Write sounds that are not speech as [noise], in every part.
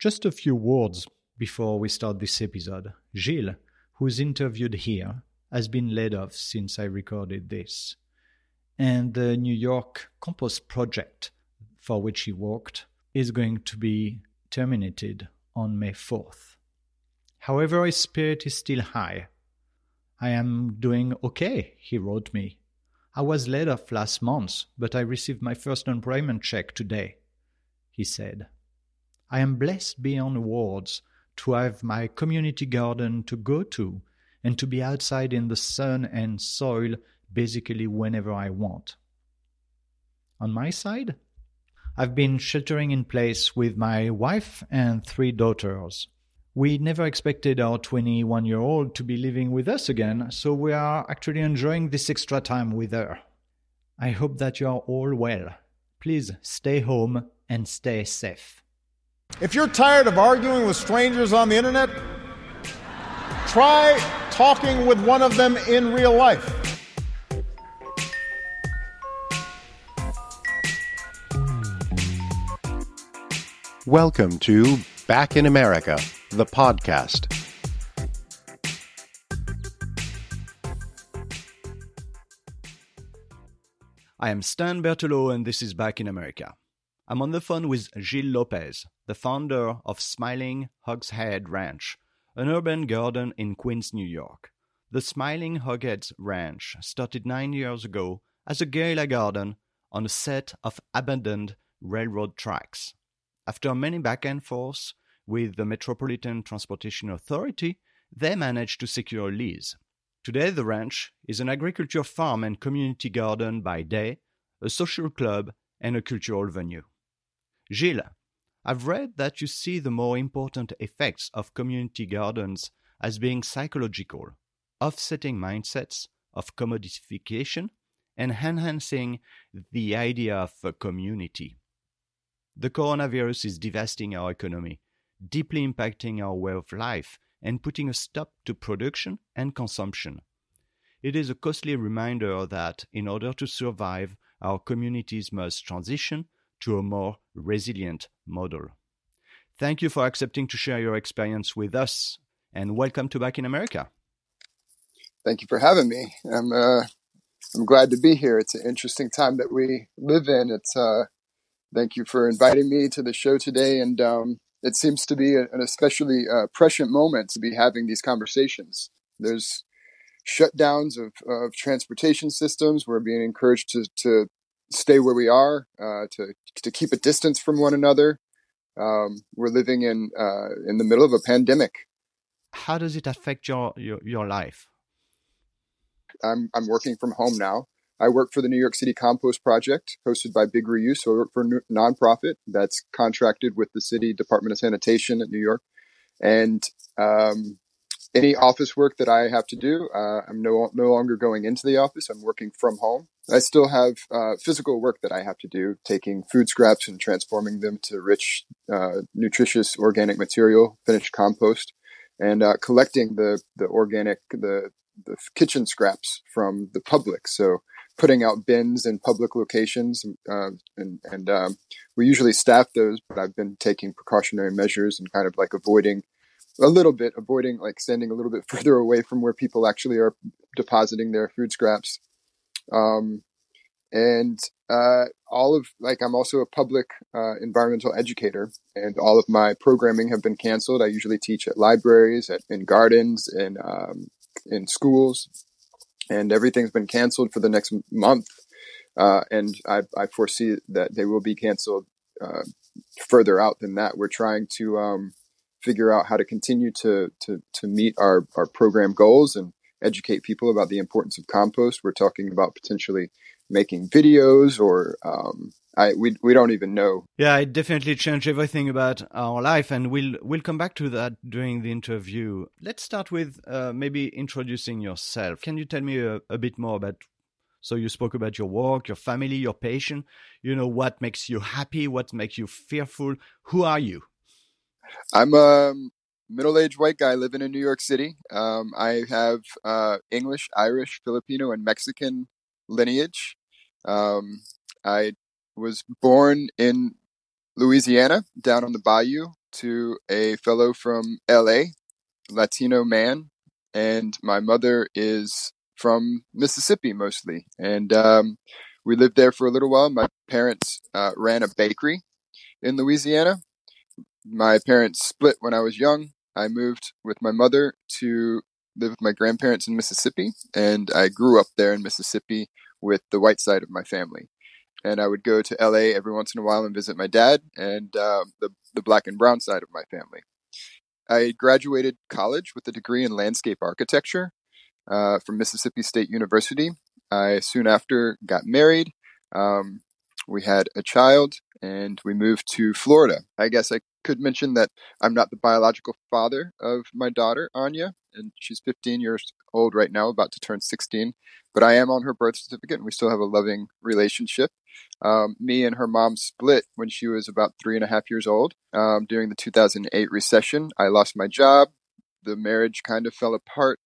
Just a few words before we start this episode. Gil, who's interviewed here, has been laid off since I recorded this. And the New York Compost project for which he worked is going to be terminated on May 4th. However, his spirit is still high. I am doing okay, he wrote me. I was laid off last month, but I received my first unemployment check today, he said. I am blessed beyond words to have my community garden to go to and to be outside in the sun and soil basically whenever I want. On my side, I've been sheltering in place with my wife and three daughters. We never expected our 21 year old to be living with us again, so we are actually enjoying this extra time with her. I hope that you are all well. Please stay home and stay safe. If you're tired of arguing with strangers on the internet, try talking with one of them in real life. Welcome to Back in America, the podcast. I am Stan Berthelot, and this is Back in America. I'm on the phone with Gil Lopez, the founder of Smiling Hogshead Ranch, an urban garden in Queens, New York. The Smiling Hogsheads Ranch started nine years ago as a guerrilla garden on a set of abandoned railroad tracks. After many back and forth with the Metropolitan Transportation Authority, they managed to secure a lease. Today, the ranch is an agriculture farm and community garden by day, a social club, and a cultural venue. Gil, I've read that you see the more important effects of community gardens as being psychological, offsetting mindsets of commodification and enhancing the idea of a community. The coronavirus is devastating our economy, deeply impacting our way of life, and putting a stop to production and consumption. It is a costly reminder that in order to survive, our communities must transition to a more resilient model. Thank you for accepting to share your experience with us, and welcome to Back in America. Thank you for having me. I'm uh, I'm glad to be here. It's an interesting time that we live in. It's uh, thank you for inviting me to the show today, and um, it seems to be an especially uh, prescient moment to be having these conversations. There's shutdowns of, of transportation systems. We're being encouraged to, to stay where we are, uh, to to keep a distance from one another. Um, we're living in uh, in the middle of a pandemic. How does it affect your your, your life? I'm I'm working from home now. I work for the New York City Compost Project, hosted by Big Reuse. So I work for a nonprofit that's contracted with the City Department of Sanitation at New York, and um, any office work that I have to do, uh, I'm no no longer going into the office. I'm working from home. I still have uh, physical work that I have to do, taking food scraps and transforming them to rich, uh, nutritious organic material, finished compost, and uh, collecting the the organic the the kitchen scraps from the public. So putting out bins in public locations, uh, and and um, we usually staff those, but I've been taking precautionary measures and kind of like avoiding a little bit, avoiding like standing a little bit [laughs] further away from where people actually are depositing their food scraps. Um, and uh, all of like I'm also a public uh, environmental educator, and all of my programming have been canceled. I usually teach at libraries, at, in gardens, in um, in schools, and everything's been canceled for the next month. Uh, and I, I, foresee that they will be canceled uh, further out than that. We're trying to um, figure out how to continue to to to meet our our program goals and educate people about the importance of compost. We're talking about potentially making videos or um, I we we don't even know. Yeah, it definitely changed everything about our life, and we'll we'll come back to that during the interview. Let's start with uh, maybe introducing yourself. Can you tell me a, a bit more about? So you spoke about your work, your family, your passion. You know what makes you happy, what makes you fearful. Who are you? I'm a middle-aged white guy living in New York City. Um, I have uh, English, Irish, Filipino, and Mexican lineage. Um, I was born in Louisiana, down on the bayou, to a fellow from LA, Latino man, and my mother is from Mississippi mostly. And um, we lived there for a little while. My parents uh, ran a bakery in Louisiana. My parents split when I was young. I moved with my mother to live with my grandparents in Mississippi, and I grew up there in Mississippi with the white side of my family. And I would go to LA every once in a while and visit my dad and uh, the the black and brown side of my family. I graduated college with a degree in landscape architecture uh, from Mississippi State University. I soon after got married. Um, we had a child and we moved to Florida. I guess I could mention that I'm not the biological father of my daughter, Anya, and she's 15 years old right now, about to turn 16. But I am on her birth certificate, and we still have a loving relationship. Um, me and her mom split when she was about three and a half years old um, during the 2008 recession. I lost my job. The marriage kind of fell apart.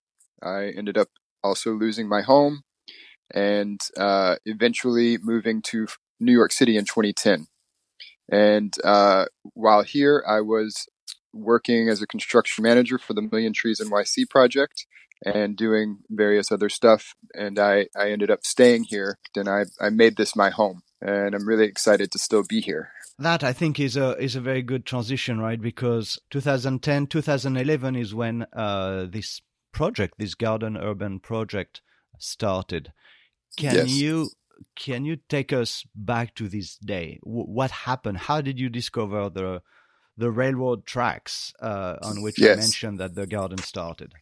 I ended up also losing my home and uh, eventually moving to New York City in 2010. And uh, while here, I was working as a construction manager for the Million Trees NYC project and doing various other stuff. And I, I ended up staying here. And I, I made this my home. And I'm really excited to still be here. That I think is a is a very good transition, right? Because 2010, 2011 is when uh, this project, this garden urban project, started. Can yes. you can you take us back to this day? W- what happened? How did you discover the the railroad tracks uh, on which yes. you mentioned that the garden started?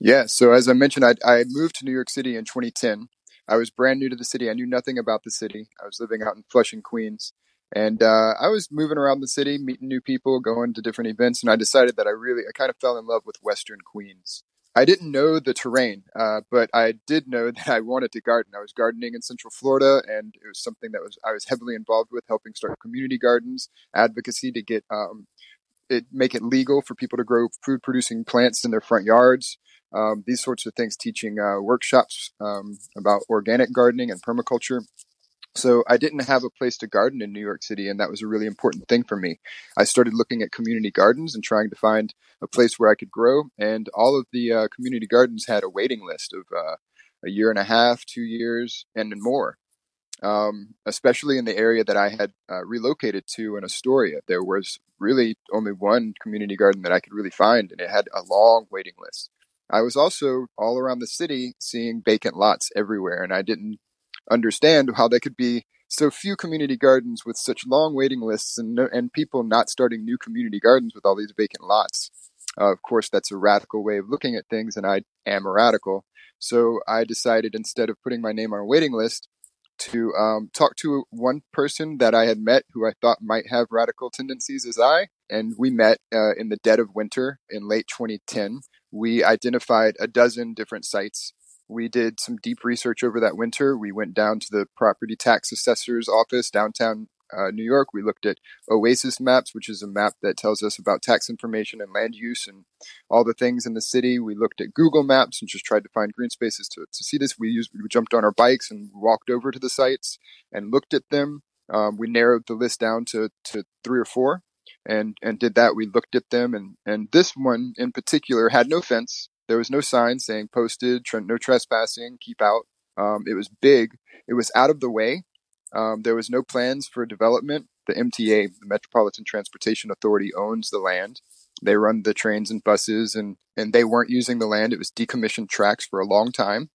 Yeah. So as I mentioned, I, I moved to New York City in 2010. I was brand new to the city. I knew nothing about the city. I was living out in Flushing, Queens. And uh, I was moving around the city, meeting new people, going to different events, and I decided that I really, I kind of fell in love with Western Queens. I didn't know the terrain, uh, but I did know [laughs] that I wanted to garden. I was gardening in Central Florida, and it was something that was I was heavily involved with, helping start community gardens, advocacy to get um, it make it legal for people to grow food producing plants in their front yards. Um, these sorts of things, teaching uh, workshops um, about organic gardening and permaculture. So I didn't have a place to garden in New York City, and that was a really important thing for me. I started looking at community gardens and trying to find a place where I could grow, and all of the uh, community gardens had a waiting list of uh, a year and a half, two years, and more. Um, especially in the area that I had uh, relocated to in Astoria, there was really only one community garden that I could really find, and it had a long waiting list. I was also all around the city seeing vacant lots everywhere, and I didn't understand how there could be so few community gardens with such long waiting lists and and people not starting new community gardens with all these vacant lots. Uh, of course, that's a radical way of looking at things, and I am a radical. So I decided instead of putting my name on a waiting list, to um, talk to one person that I had met who I thought might have radical tendencies as I. And we met uh, in the dead of winter in late 2010. We identified a dozen different sites we did some deep research over that winter. We went down to the property tax assessor's office downtown uh, New York. We looked at OASIS maps, which is a map that tells us about tax information and land use and all the things in the city. We looked at Google Maps and just tried to find green spaces to, to see this. We used we jumped on our bikes and walked over to the sites and looked at them. Um, we narrowed the list down to, to three or four and and did that. We looked at them and and this one in particular had no fence. There was no sign saying posted, no trespassing, keep out. Um, it was big. It was out of the way. Um, there was no plans for development. The MTA, the Metropolitan Transportation Authority, owns the land. They run the trains and buses, and and they weren't using the land. It was decommissioned tracks for a long time.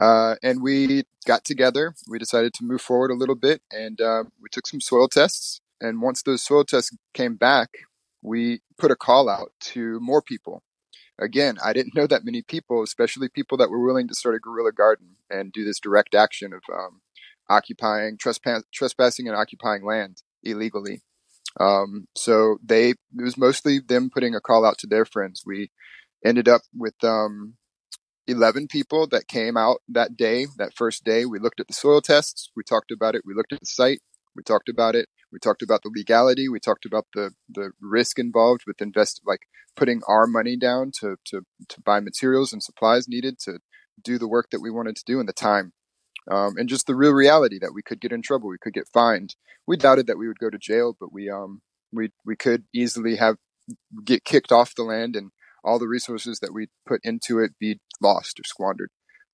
Uh, and we got together. We decided to move forward a little bit, and uh, we took some soil tests. And once those soil tests came back, we put a call out to more people again, I didn't [laughs] know that many people, especially people that were willing to start a guerrilla garden and do this direct action of um, occupying, trespass, trespassing, and occupying land illegally. Um, so they it was mostly them putting a call out to their friends. We ended up with um, 11 people that came out that day, that first day. We looked at the soil tests, we talked about it, we looked at the site, we talked about it. We talked about the legality. We talked about the the risk involved with invest like putting our money down to to to buy materials and supplies needed to do the work that we wanted to do in the time. Um, and just the real reality that we could get in trouble, we could get fined. We doubted that we would go to jail, but we um we we could easily have get kicked off the land and all the resources that we put into it be lost or squandered.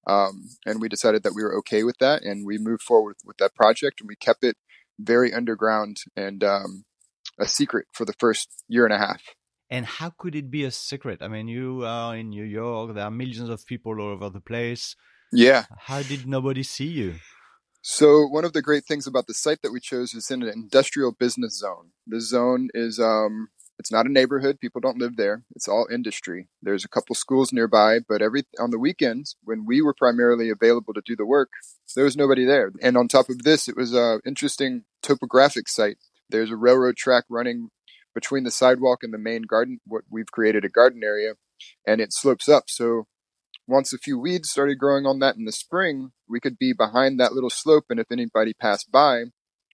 Um, and we decided that we were okay with that, and we moved forward with that project, and we kept it very underground and um, a secret for the first year and a half. And how could it be a secret? I mean, you are in New York. There are millions of people all over the place. Yeah. How did nobody see you? So one of the great things about the site that we chose is in an industrial business zone. The zone is um, it's not a neighborhood. People don't live there. It's all industry. There's a couple schools nearby, but every on the weekends when we were primarily available to do the work, there was nobody there. And on top of this, it was a interesting topographic site. There's a railroad track running between the sidewalk and the main garden. What we've created a garden area, and it slopes up. So once a few weeds started growing on that in the spring, we could be behind that little slope, and if anybody passed by,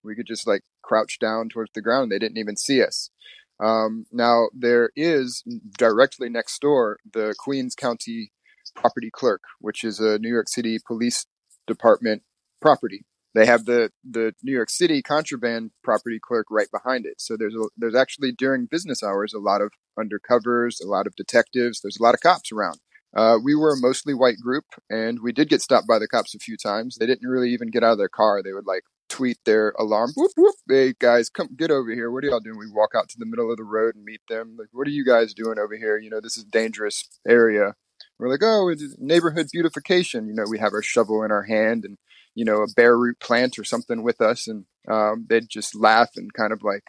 we could just like crouch down towards the ground. They didn't even see us. Um, now there is directly next door the Queens County Property Clerk, which is a New York City Police Department property. They have the the New York City contraband property clerk right behind it. So there's a, there's actually during business hours a lot of undercovers, a lot of detectives. There's a lot of cops around. Uh, we were a mostly white group, and we did get stopped by the cops a few times. They didn't really even get out of their car. They would like tweet their alarm. Hey guys, come get over here. What are y'all doing? We walk out to the middle of the road and meet them. Like, what are you guys doing over here? You know, this is dangerous area. We're like, oh, it's neighborhood beautification. You know, we have our shovel in our hand and you know a bare root plant or something with us, and um, they'd just laugh and kind of like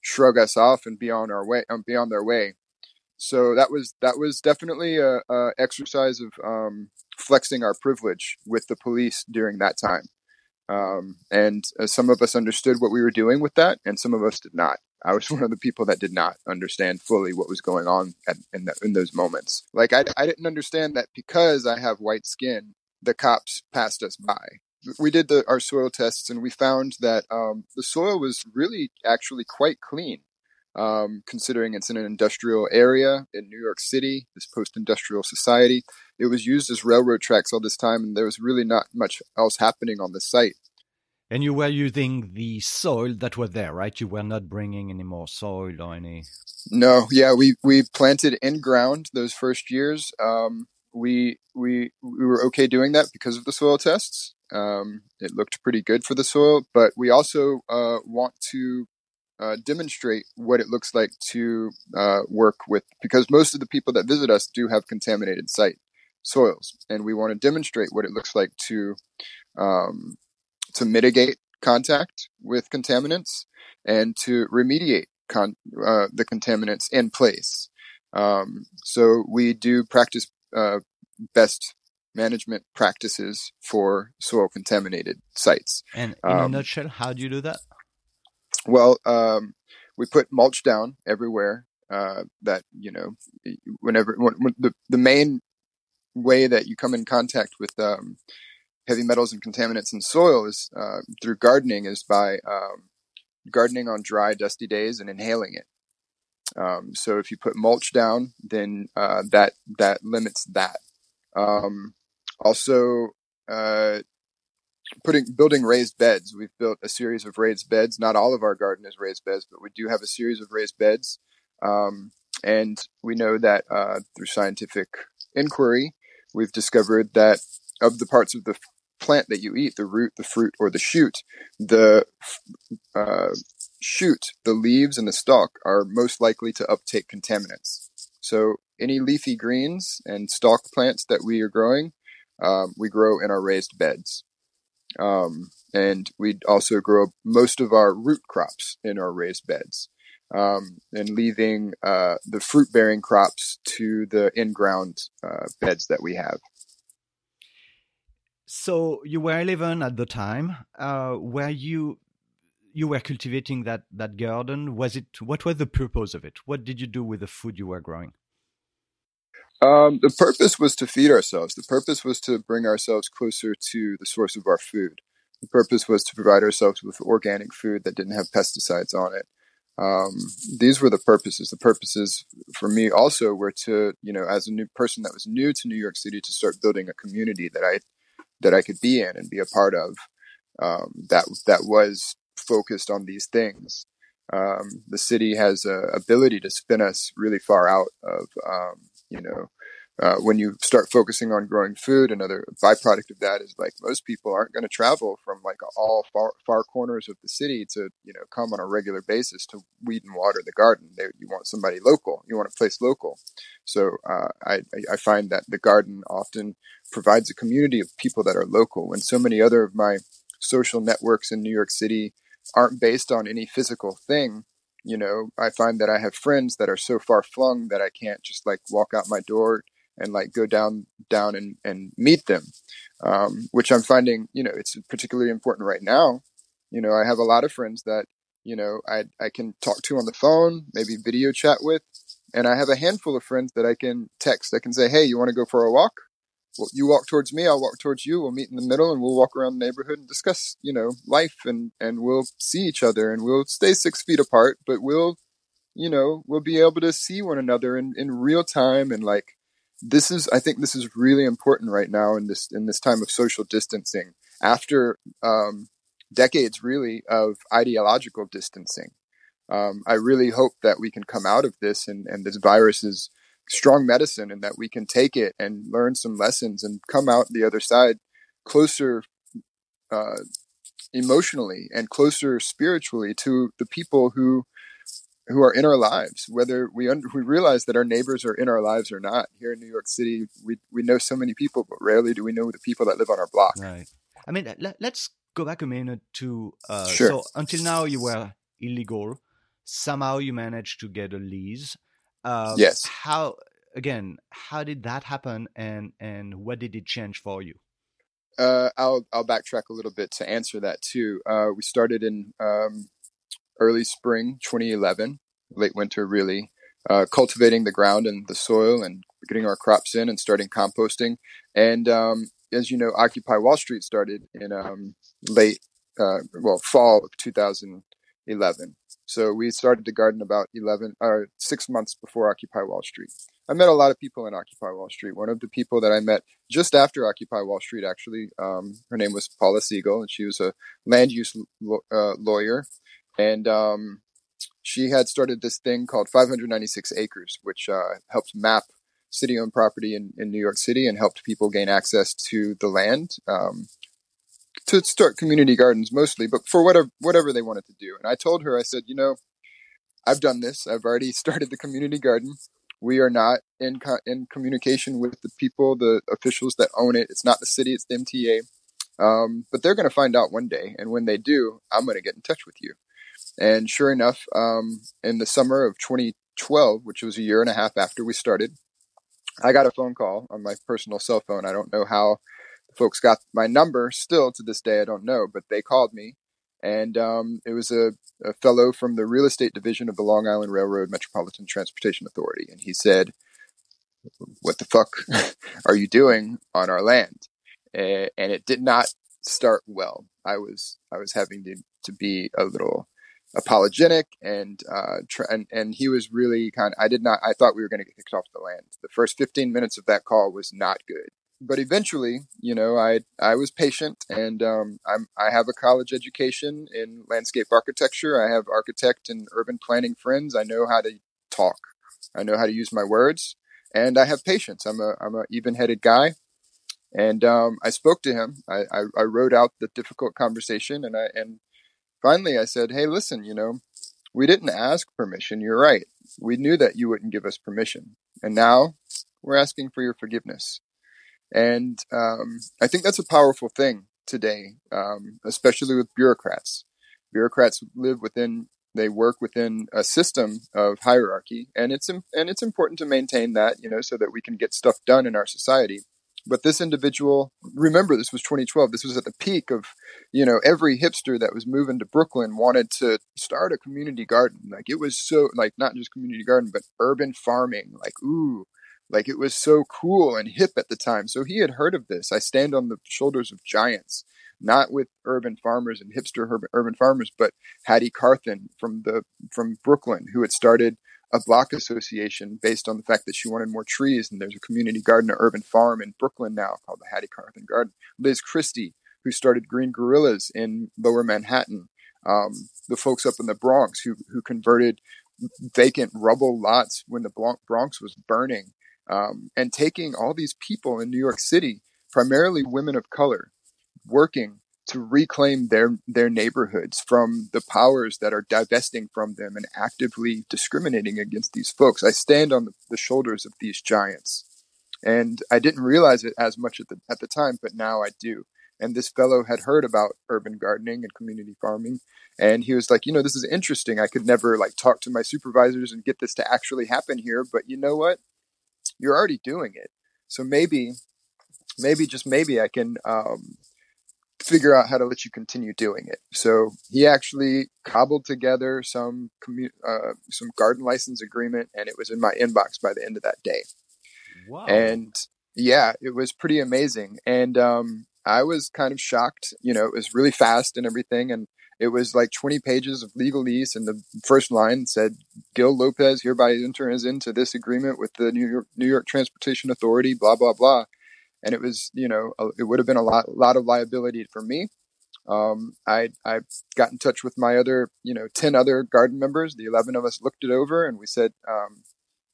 shrug us off and be on our way, um, be on their way so that was that was definitely a, a exercise of um, flexing our privilege with the police during that time. Um, and uh, some of us understood what we were doing with that, and some of us did not. I was [laughs] one of the people that did not understand fully what was going on at, in, the, in those moments. Like I, I didn't understand that because I have white skin, the cops passed us by. We did the, our soil tests, and we found that um, the soil was really actually quite clean um, considering it's in an industrial area in New York City, this post industrial society. It was used as railroad tracks all this time, and there was really not much else happening on the site. And you were using the soil that was there, right? You were not bringing any more soil or any. No, yeah, we we planted in ground those first years. Um, we we we were okay doing that because of the soil tests. Um, it looked pretty good for the soil, but we also uh, want to uh, demonstrate what it looks like to uh, work with, because most of the people that visit us do have contaminated site soils, and we want to demonstrate what it looks like to um, to mitigate contact with contaminants and to remediate con- uh, the contaminants in place. Um, so we do practice uh, best management practices for soil contaminated sites. And in um, a nutshell, how do you do that? Well, um, we put mulch down everywhere. Uh, that you know, whenever when, when the the main way that you come in contact with um, heavy metals and contaminants in soil is uh, through gardening is by um, gardening on dry, dusty days and inhaling it. Um, so if you put mulch down, then uh, that that limits that. Um, also, uh, putting building raised beds. We've built a series of raised beds. Not all of our garden is raised beds, but we do have a series of raised beds. Um, and we know that uh, through scientific inquiry, we've discovered that of the parts of the plant that you eat, the root, the fruit, or the shoot, the uh, shoot, the leaves, and the stalk are most likely to uptake contaminants. So any leafy greens and stalk plants that we are growing, um, we grow in our raised beds. Um, and we also grow most of our root crops in our raised beds. Um, and leaving uh, the fruit bearing crops to the in ground uh, beds that we have. So you were 11 at the time. Uh, were you you were cultivating that that garden? Was it what was the purpose of it? What did you do with the food you were growing? Um, the purpose was to feed ourselves. The purpose was to bring ourselves closer to the source of our food. The purpose was to provide ourselves with organic food that didn't have pesticides on it. Um, these were the purposes. The purposes for me also were to, you know, as a new person that was new to New York City, to start building a community that I that I could be in and be a part of. Um, that that was focused on these things. Um, the city has a ability to spin us really far out of, um, you know, uh, when you start focusing on growing food, another byproduct of that is like most people aren't going to travel from like all far, far corners of the city to you know come on a regular basis to weed and water the garden. They, you want somebody local. You want a place local. So uh, I, I find that the garden often provides a community of people that are local. When so many other of my social networks in New York City aren't based on any physical thing, you know, I find that I have friends that are so far flung that I can't just like walk out my door and like go down down and, and meet them um, which i'm finding you know it's particularly important right now. You know i have a lot of friends that you know i, I can talk to on the phone maybe video chat with and i have a handful of friends that i can text i can say hey you want to go for a walk well, you walk towards me i'll walk towards you we'll meet in the middle and we'll walk around the neighborhood and discuss you know life and and we'll see each other and we'll stay six feet apart but we'll you know we'll be able to see one another in, in real time and like this is I think this is really important right now in this in this time of social distancing after um, decades really of ideological distancing. Um, I really hope that we can come out of this and, and this virus is strong medicine and that we can take it and learn some lessons and come out the other side closer uh, emotionally and closer spiritually to the people who who are in our lives, whether we un- we realize that our neighbors are in our lives or not. Here in New York City, we we know so many people, but rarely do we know the people that live on our block. Right. I mean, let, us go back a minute to uh, sure. so until now you were illegal. Somehow you managed to get a lease. Uh, yes. How again? How did that happen, and and what did it change for you? Uh, I'll I'll backtrack a little bit to answer that too. Uh, we started in um, early spring 2011, late winter really, uh, cultivating the ground and the soil and getting our crops in and starting composting. And um, as you know, Occupy Wall Street started in um, late, uh, well, fall of 2011. So we started the garden about 11 or uh, six months before Occupy Wall Street. I met a lot of people in Occupy Wall Street. One of the people that I met just after Occupy Wall Street, actually, um, her name was Paula Segal, and she was a land use uh, lawyer and um, she had started this thing called 596 Acres, which uh, helped map city-owned property in, in New York City and helped people gain access to the land um, to start community gardens mostly, but for whatever whatever they wanted to do. And I told her, I said, you know, I've done this. I've already [laughs] started the community garden. We are not in co- in communication with the people, the officials that own it. It's not the city; it's the MTA. Um, but they're going to find out one day, and when they do, I'm going to get in touch with you. And sure enough, um, in the summer of 2012, which was a year and a half after we started, I got a phone call on my personal cell phone. I don't know how folks got my number still to this day. I don't know, but they called me. And um, it was a, a fellow from the real estate division of the Long Island Railroad Metropolitan Transportation Authority. And he said, What the fuck [laughs] are you doing on our land? and it did not start well. I was I was having to, to be a little apologetic and uh, tr- and and he was really kind of, I did not I thought we were going to get kicked off the land. The first 15 minutes of that call was not good. But eventually, you know, I I was patient and um, I'm I have a college education in landscape architecture. I have architect and urban planning friends. I know how to talk. I know how to use my words and I have patience. I'm a I'm a even-headed guy. And um, I spoke to him. I, I, I wrote out the difficult conversation and I and finally I said, Hey, listen, you know, we didn't ask permission. You're right. We knew that you wouldn't give us permission. And now we're asking for your forgiveness. And um, I think that's a powerful thing today, um, especially with bureaucrats. Bureaucrats live within, they work within a system of hierarchy, and it's and it's important to maintain that, you know, so that we can get stuff done in our society. But this individual, remember, this was 2012. This was at the peak of, you know, every hipster that was moving to Brooklyn wanted to start a community garden. Like it was so, like not just community garden, but urban farming. Like, ooh, like it was so cool and hip at the time. So he had heard of this. I stand on the shoulders of giants, not with urban farmers and hipster urban, farmers, but Hattie Carthan from the from Brooklyn, who had started a block association based on the fact that she wanted more trees. And there's a community garden, an urban farm in Brooklyn now called the Hattie Carthan Garden. Liz Christy, who started Green Guerillas in lower Manhattan. um, the folks up in the Bronx who who converted vacant rubble lots when the Bronx was burning, um, and taking all these people in New York City, primarily women of color, working to reclaim their their neighborhoods from the powers that are divesting from them and actively discriminating against these folks. I stand on the, the shoulders of these giants, and I didn't realize it as much at the at the time, but now I do. And this fellow had heard about urban gardening and community farming, and he was like, you know, this is interesting. I could never like talk to my supervisors and get this to actually happen here, but you know what? You're already doing it, so maybe, maybe just maybe I can um, figure out how to let you continue doing it. So he actually cobbled together some commu- uh, some garden license agreement, and it was in my inbox by the end of that day. Wow! And yeah, it was pretty amazing, and um, I was kind of shocked. You know, it was really fast and everything, and it was like 20 pages of legalese, and the first line said, "Gil Lopez hereby enters into this agreement with the New York New York Transportation Authority." Blah blah blah and it was you know it would have been a lot lot of liability for me. Um, I I got in touch with my other you know ten other garden members. The eleven of us looked it over and we said, um,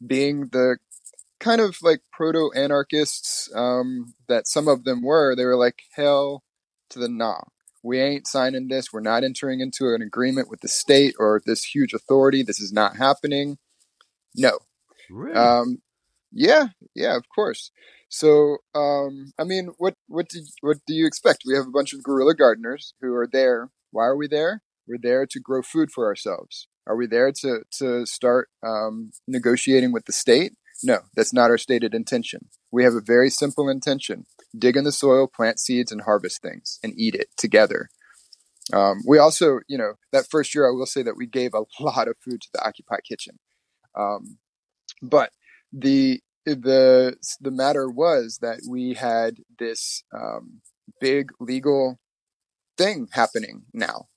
being the kind of like proto anarchists um, that some of them were, they were like hell to the nah. We ain't signing this. We're not entering into an agreement with the state or this huge authority. This is not happening. No. Really? Um, yeah, yeah, of course. So, um, I mean, what what did what do you expect? We have a bunch of guerrilla gardeners who are there. Why are we there? We're there to grow food for ourselves. Are we there to to start um, negotiating with the state? No, that's not our stated intention. We have a very simple intention: dig in the soil, plant seeds, and harvest things, and eat it together. Um, we also, you know, that first year, I will say that we gave a [laughs] lot of food to the Occupy Kitchen, um, but the the the matter was that we had this um, big legal thing happening now,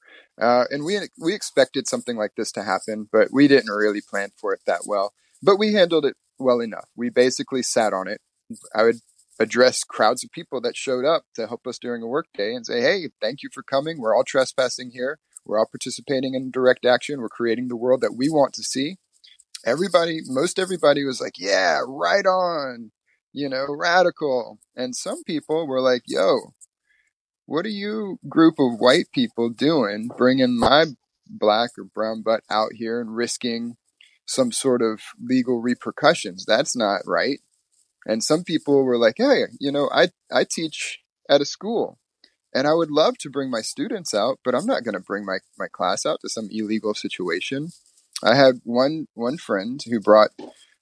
uh, and we we expected something like this to happen, but we didn't really plan for it that well. But we handled it well enough. We basically sat on it. I would address crowds of people that showed up to help us during a workday and say, "Hey, thank you for coming. We're all trespassing here. We're all participating in direct action. We're creating the world that we want to see." everybody, most everybody was like, yeah, right on, you know, radical. And some people were like, yo, what are you group of white people doing bringing my black or brown butt out here and risking some sort of legal repercussions? That's not right. And some people were like, hey, you know, I, I teach at a school and I would love to bring my students out, but I'm not going to bring my, my class out to some illegal situation. I had one one friend who brought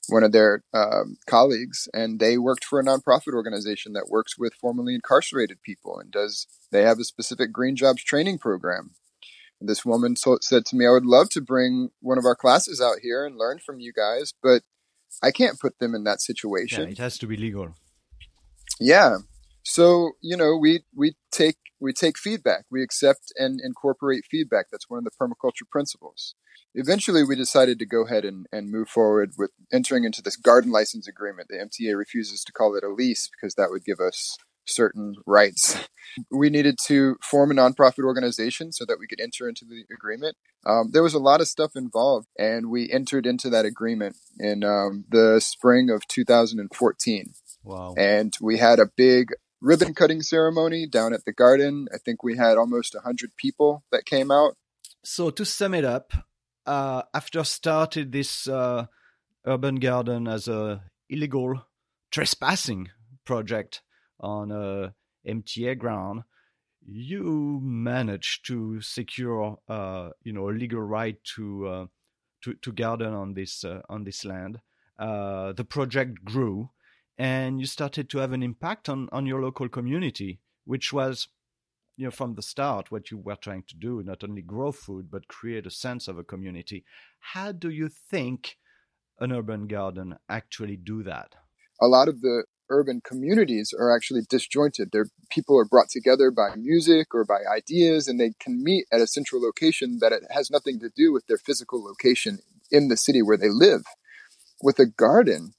one of their um, colleagues, and they worked for a nonprofit organization that works with formerly incarcerated people and does. They have a specific green jobs training program. This woman said to me, "I would love to bring one of our classes out here and learn from you guys, but I can't put them in that situation. Yeah, it has to be legal." Yeah. So you know, we we take we take feedback. We accept and incorporate feedback. That's one of the permaculture principles eventually we decided to go ahead and, and move forward with entering into this garden license agreement. The MTA refuses to call it a lease because that would give us certain rights. We needed to form a nonprofit organization so that we could enter into the agreement. Um, there was a lot of stuff involved, and we entered into that agreement in um, the spring of 2014. Wow. And we had a big ribbon cutting ceremony down at the garden. I think we had almost 100 people that came out. So, to sum it up, uh, after started this uh, urban garden as a illegal trespassing project on a MTA ground, you managed to secure, uh, you know, a legal right to uh, to, to garden on this uh, on this land. Uh, the project grew, and you started to have an impact on on your local community, which was you know from the start what you were trying to do not only grow food but create a sense of a community how do you think an urban garden actually do that a lot of the urban communities are actually disjointed Their people are brought together by music or by ideas and they can meet at a central location that it has nothing to do with their physical location in the city where they live with a garden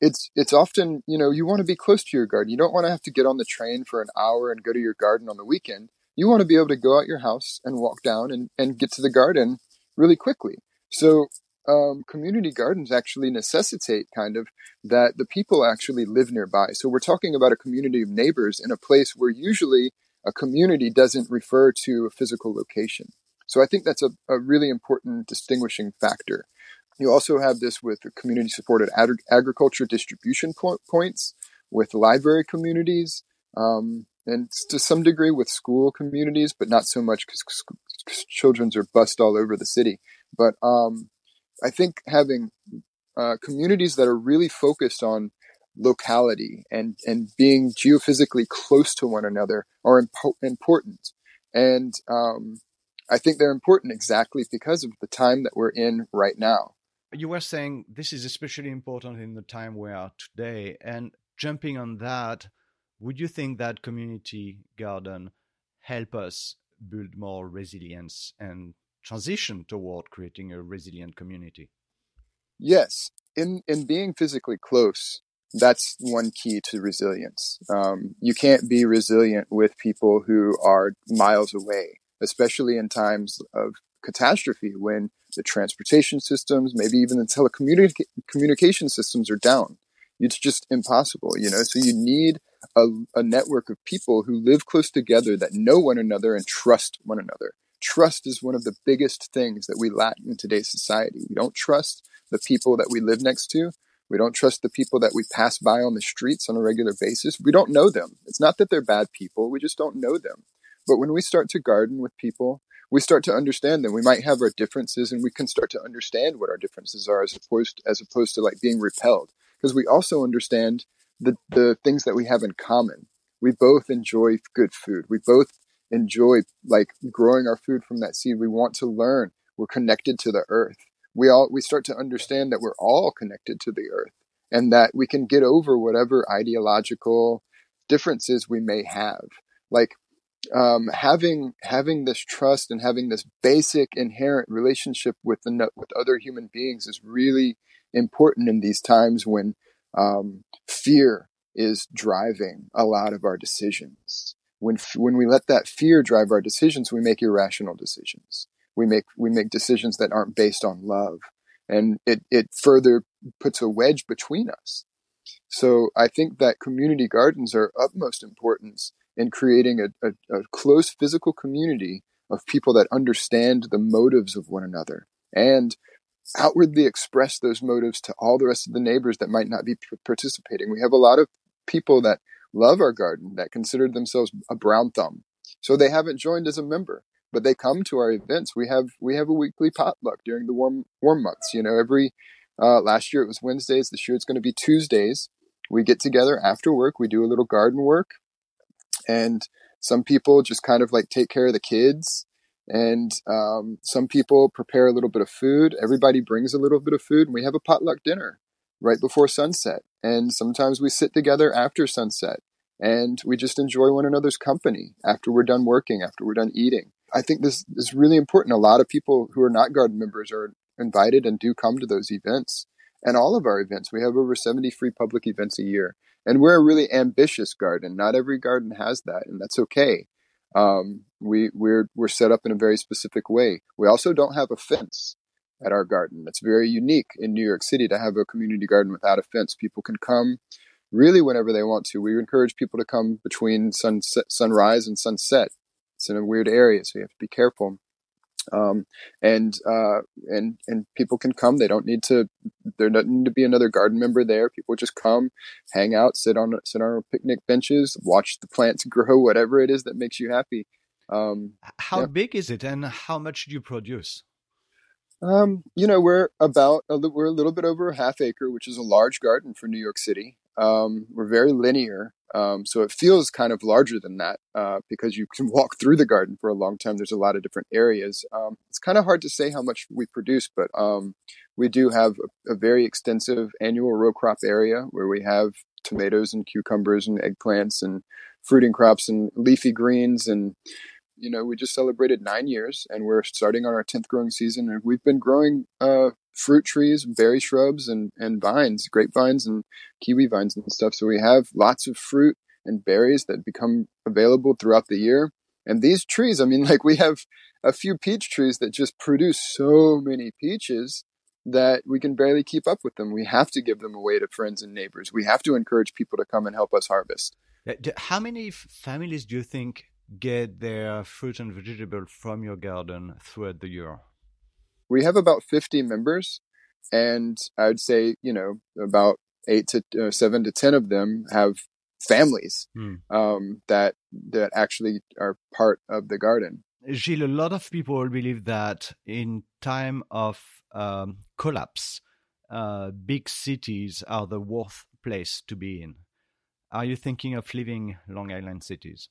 it's it's often you know you want to be close to your garden. You don't want to have to get on the train for an hour and go to your garden on the weekend. you want to be able to go out your house and walk down and, and get to the garden really quickly. So um, community gardens actually necessitate kind of that the people actually live nearby. So we're talking about a community of neighbors in a place where usually a community doesn't refer to a physical location. So I think that's a, a really important distinguishing factor. You also have this with community supported ag- agriculture distribution po- points, with library communities, um, and to some degree with school communities, but not so much because children's are bussed all over the city. But um, I think having uh, communities that are really focused on locality and and being geophysically close to one another are impo- important. And um, I think they're important exactly because of the time that we're in right now. You were saying this is especially important in the time we are today. And jumping on that, would you think that community garden help us build more resilience and transition toward creating a resilient community? Yes, in in being physically close, that's one key to resilience. Um, you can't be resilient with people who are miles away, especially in times of catastrophe when the transportation systems, maybe even the telecommunication systems are down. It's just impossible, you know. So you need a, a network of people who live close together that know one another and trust one another. Trust is one of the biggest things that we lack in today's society. We don't trust the people that we live next to. We don't trust the people that we pass by on the streets on a regular basis. We don't know them. It's not that they're bad people. We just don't know them. But when we start to garden with people, we start to understand them. We might have our differences and we can start to understand what our differences are as opposed, as opposed to like being repelled. Because we also understand the, the things that we have in common. We both enjoy good food. We both enjoy like growing our food from that seed. We want to learn. We're connected to the earth. We all, we start to understand that we're all connected to the earth and that we can get over whatever ideological differences we may have. Like, um, having having this trust and having this basic inherent relationship with the with other human beings is really important in these times when um, fear is driving a lot of our decisions. When, when we let that fear drive our decisions, we make irrational decisions. We make, we make decisions that aren't based on love. And it, it further puts a wedge between us. So I think that community gardens are utmost importance in creating a, a, a close physical community of people that understand the motives of one another and outwardly express those motives to all the rest of the neighbors that might not be participating. We have a lot of people that love our garden that considered themselves a brown thumb. So they haven't joined as a member, but they come to our events. We have we have a weekly potluck during the warm warm months. You know, every uh, last year it was Wednesdays. This year it's going to be Tuesdays. We get together after work. We do a little garden work, and some people just kind of like take care of the kids and um, some people prepare a little bit of food. Everybody brings a little bit of food, and we have a potluck dinner right before sunset. And sometimes we sit together after sunset, and we just enjoy one another's company after we're done working, after we're done eating. I think this is really important. A lot of people who are not garden members are invited and do come to those events. And all of our events, we have over 70 free public events a year. And we're a really ambitious garden. Not every garden has that, and that's okay. Um, we we're we're set up in a very specific way. We also don't have a fence at our garden. It's very unique in New York City to have a community garden without a fence. People can come really whenever they want to. We encourage people to come between sunset, sunrise and sunset. It's in a weird area, so you have to be careful. Um, and uh, and and people can come. They don't need to. There doesn't need to be another garden member there. People just come, hang out, sit on sit on our picnic benches, watch the plants grow, whatever it is that makes you happy. Um, how yeah. big is it, and how much do you produce? Um, you know, we're about a, we're a little bit over a half acre, which is a large garden for New York City. Um, we're very linear, um, so it feels kind of larger than that uh, because you can [laughs] walk through the garden for a long time. There's a lot of different areas. Um, it's kind of hard to say how much we produce, but um, we do have a, a, very extensive annual row crop area where we have tomatoes and cucumbers and eggplants and fruiting crops and leafy greens and you know we just celebrated nine years and we're starting on our 10th growing season and we've been growing uh, fruit trees, berry shrubs, and, and vines, grapevines and kiwi vines and stuff. So we have lots of fruit and berries that become available throughout the year. And these trees, I mean, [laughs] like we have a few peach trees that just produce so many peaches that we can barely keep up with them. We have to give them away to friends and neighbors. We have to encourage people to come and help us harvest. How many families do you think get their fruit and vegetable from your garden throughout the year? We have about 50 members, and I'd say, you know, about eight to uh, seven to 10 of them have families mm. um, that that actually are part of the garden. Gil, a lot of people believe that in time of um, collapse, uh, big cities are the worst place to be in. Are you thinking of leaving Long Island cities?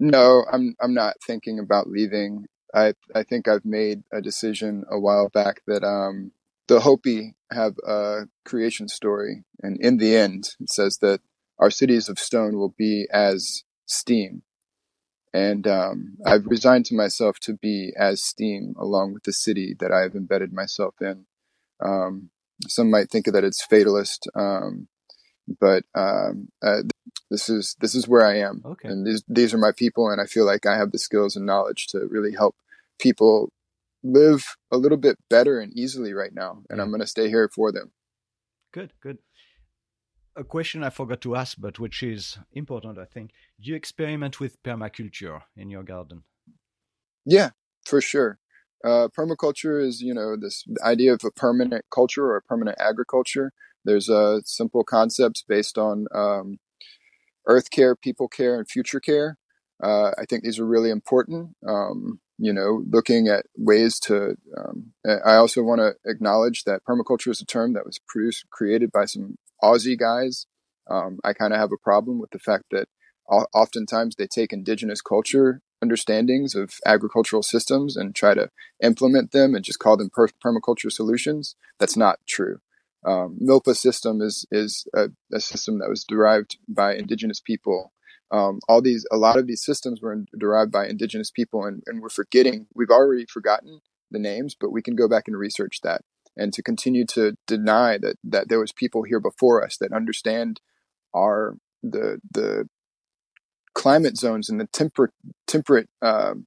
No, I'm. I'm not thinking about leaving. I I think I've made a decision a while back that um, the Hopi have a creation story, and in the end, it says that our cities of stone will be as steam. And um, I've resigned to myself to be as steam along with the city that I have embedded myself in. Um, some might think that it's fatalist, um, but um, uh, this is this is where I am, okay. and these these are my people, and I feel like I have the skills and knowledge to really help people live a little bit better and easily right now, and yeah. I'm going to stay here for them. Good, good a question I forgot to ask, but which is important, I think. Do you experiment with permaculture in your garden? Yeah, for sure. Uh, permaculture is, you know, this idea of a permanent culture or a permanent agriculture. There's uh, simple concepts based on um, earth care, people care, and future care. Uh, I think these are really important. Um, you know, looking at ways to. Um, I also want to acknowledge that permaculture is a term that was produced, created by some Aussie guys. Um, I kind of have a problem with the fact that oftentimes they take indigenous culture understandings of agricultural systems and try to implement them and just call them per- permaculture solutions. That's not true. Um, MILPA system is is a, a, system that was derived by indigenous people. Um, all these, a lot of these systems were in, derived by indigenous people, and, and we're forgetting. We've already forgotten the names, but we can go back and research that and to continue to deny that that there was people here before us that understand our the the climate zones and the temperate temperate um,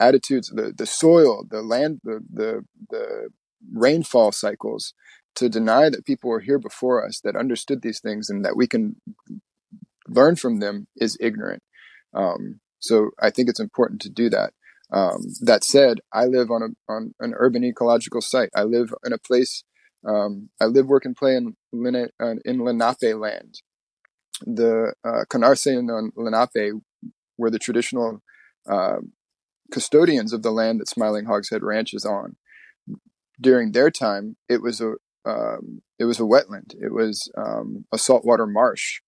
attitudes, the the soil, the land, the the the rainfall cycles. To deny that people were here before us that understood these things and that we can learn from them is ignorant. Um, so I think it's important to do that. Um, that said, I live on a on an urban ecological site. I live in a place. Um, I live, work, and play in uh, in Lenape land. The uh, Canarsie and Lenape were the traditional uh, custodians of the land that Smiling Hogshead Ranch is on. During their time, it was a um, it was a wetland. It was um, a saltwater marsh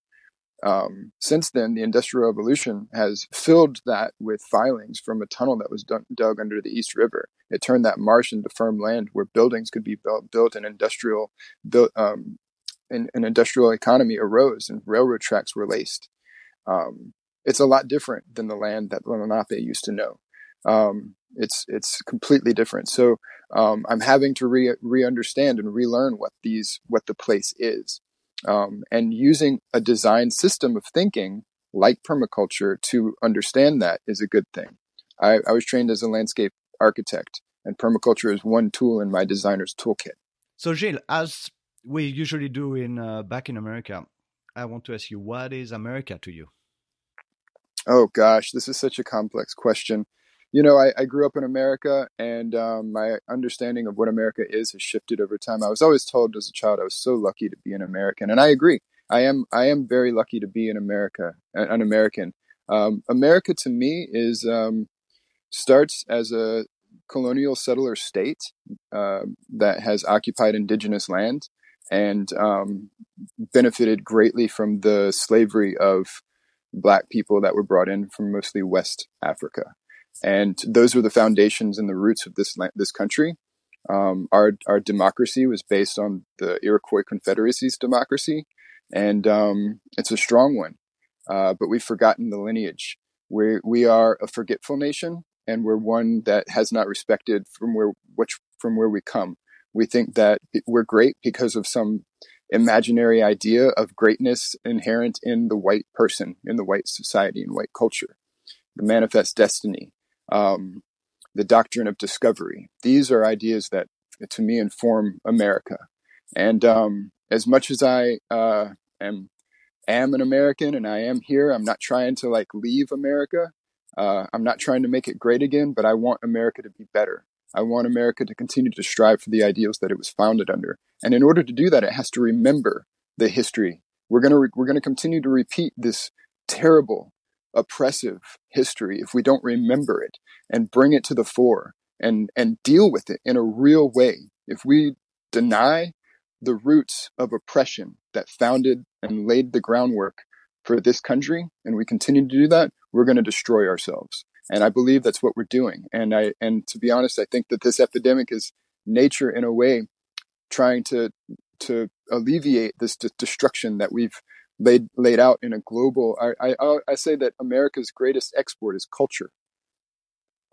um, since then, the Industrial Revolution has filled that with filings from a tunnel that was dug under the East River. It turned that marsh into firm land where buildings could be built, built and industrial, built, um, an, an, industrial economy arose and railroad tracks were laced. Um, it's a lot different than the land that Lenape used to know. Um, it's it's completely different. So um, I'm having to re re understand and relearn what these what the place is um, and using a design system of thinking like permaculture to understand that is a good thing. I, I was trained as a landscape architect, and permaculture is one tool in my designer's toolkit. So, Gil, as we usually do in uh, back in America, I want to ask you, what is America to you? Oh gosh, this is such a complex question you know, I, I, grew up in America, and um, my understanding of what America is has shifted over time. I was always told as a child I was so lucky to be an American, and I agree. I am I am very lucky to be in America, an American. Um, America to me is um, starts as a colonial settler state uh, that has occupied indigenous land and um, benefited greatly from the slavery of black people that were brought in from mostly West Africa and those were the foundations and the roots of this this country. Um, our our democracy was based on the Iroquois Confederacy's democracy, and um, it's a strong one. Uh, but we've forgotten the lineage. We we are a forgetful nation, and we're one that has not respected from where which from where we come. We think that we're great because of some imaginary idea of greatness inherent in the white person, in the white society, and white culture the manifest destiny, um, the doctrine of discovery. These are ideas that, to me, inform America. And um, as much as I uh, am am an American and I am here, I'm not trying to like leave America. Uh, I'm not trying to make it great again, but I want America to be better. I want America to continue to strive for the ideals that it was founded under. And in order to do that, it has to remember the history. We're to re- we're to continue to repeat this terrible, oppressive history if we don't remember it and bring it to the fore and and deal with it in a real way. If we deny the roots of oppression that founded and laid the groundwork for this country and we continue to do that, we're going to destroy ourselves. And I believe that's what we're doing. And I and to be honest, I think that this epidemic is nature in a way trying to to alleviate this destruction that we've laid laid out in a global. I, I I say that America's greatest export is culture,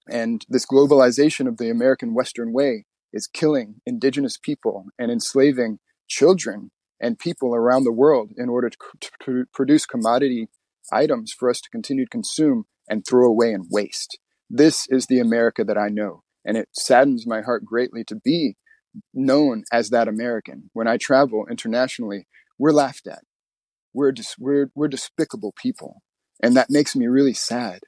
and this globalization of the American Western way is killing indigenous people and enslaving children and people around the world in order to, to produce commodity items for us to continue to consume and throw away and waste. This is the America that I know. And it saddens my heart greatly to be known as that American. When I travel internationally, we're laughed at. We're just, we're, we're despicable people. And that makes me really sad.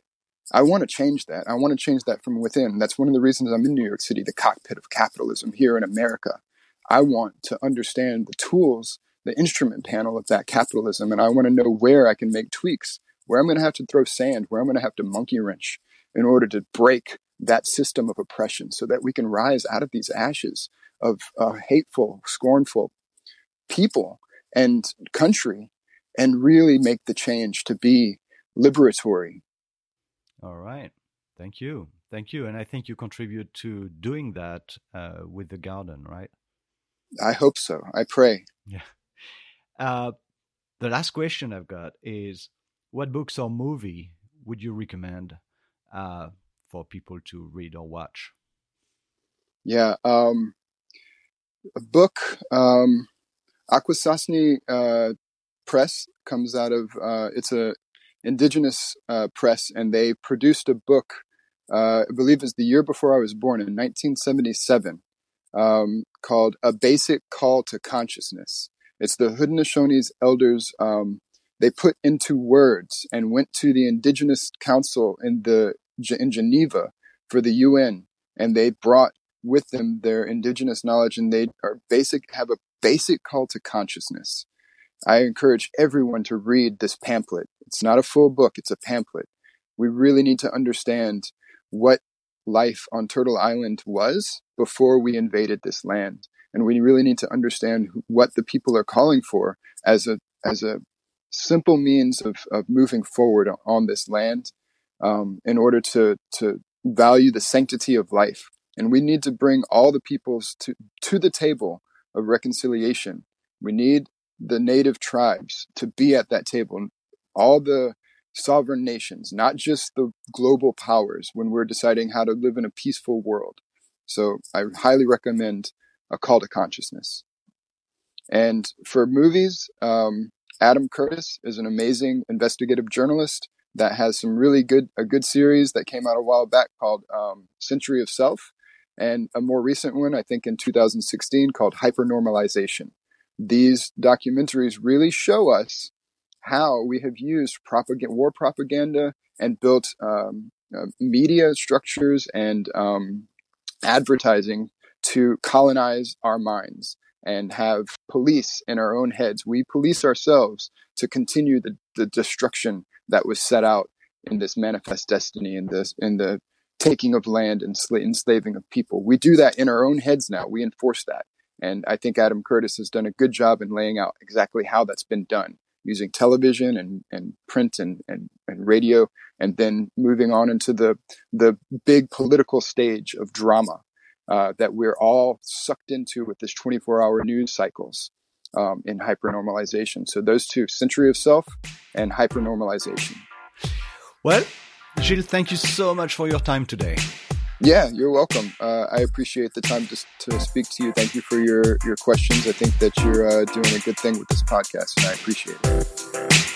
I want to change that. I want to change that from within. That's one of the reasons I'm in New York City, the cockpit of capitalism here in America. I want to understand the tools, the instrument panel of that capitalism, and I want to know where I can make tweaks, where I'm going to have to throw sand, where I'm going to have to monkey wrench in order to break that system of oppression so that we can rise out of these ashes of uh, hateful, scornful people and country and really make the change to be liberatory. All right. Thank you. Thank you. And I think you contribute to doing that uh, with the garden, right? I hope so. I pray. Yeah. Uh, the last question I've got is what books or movie would you recommend uh, for people to read or watch? Yeah. Um, a book, um, Akwesasne uh, Press comes out of, uh, it's a indigenous uh, press, and they produced a book, uh, I believe it's the year before I was born, in 1977, um, called A Basic Call to Consciousness. It's the Haudenosaunee's elders, um, they put into words and went to the Indigenous Council in the in Geneva for the UN, and they brought with them their indigenous knowledge, and they are basic have a basic call to consciousness. I encourage everyone to read this pamphlet. It's not a full book; it's a pamphlet. We really need to understand what life on Turtle Island was before we invaded this land. And we really need to understand what the people are calling for as a, as a simple means of, of moving forward on this land um, in order to, to value the sanctity of life. And we need to bring all the peoples to, to the table of reconciliation. We need the native tribes to be at that table. All the sovereign nations, not just the global powers, when we're deciding how to live in a peaceful world. So I highly recommend A Call to Consciousness. And for movies, um, Adam Curtis is an amazing investigative journalist that has some really good a good series that came out a while back called um, Century of Self, and a more recent one I think in 2016 called Hypernormalization. These documentaries really show us how we have used propaganda, war propaganda and built um, uh, media structures and um, advertising to colonize our minds and have police in our own heads. We police ourselves to continue the, the destruction that was set out in this manifest destiny in this in the taking of land and enslaving of people. We do that in our own heads now. We enforce that. And I think Adam Curtis has done a good job in laying out exactly how that's been done using television and, and print and, and, and radio, and then moving on into the, the big political stage of drama uh, that we're all sucked into with this 24 hour news cycles um, in hypernormalization. So those two, Century of Self and hypernormalization. Well, Gil, thank you so much for your time today. Yeah, you're welcome. Uh, I appreciate the time to, to speak to you. Thank you for your, your questions. I think that you're uh, doing a good thing with this podcast, and I appreciate it.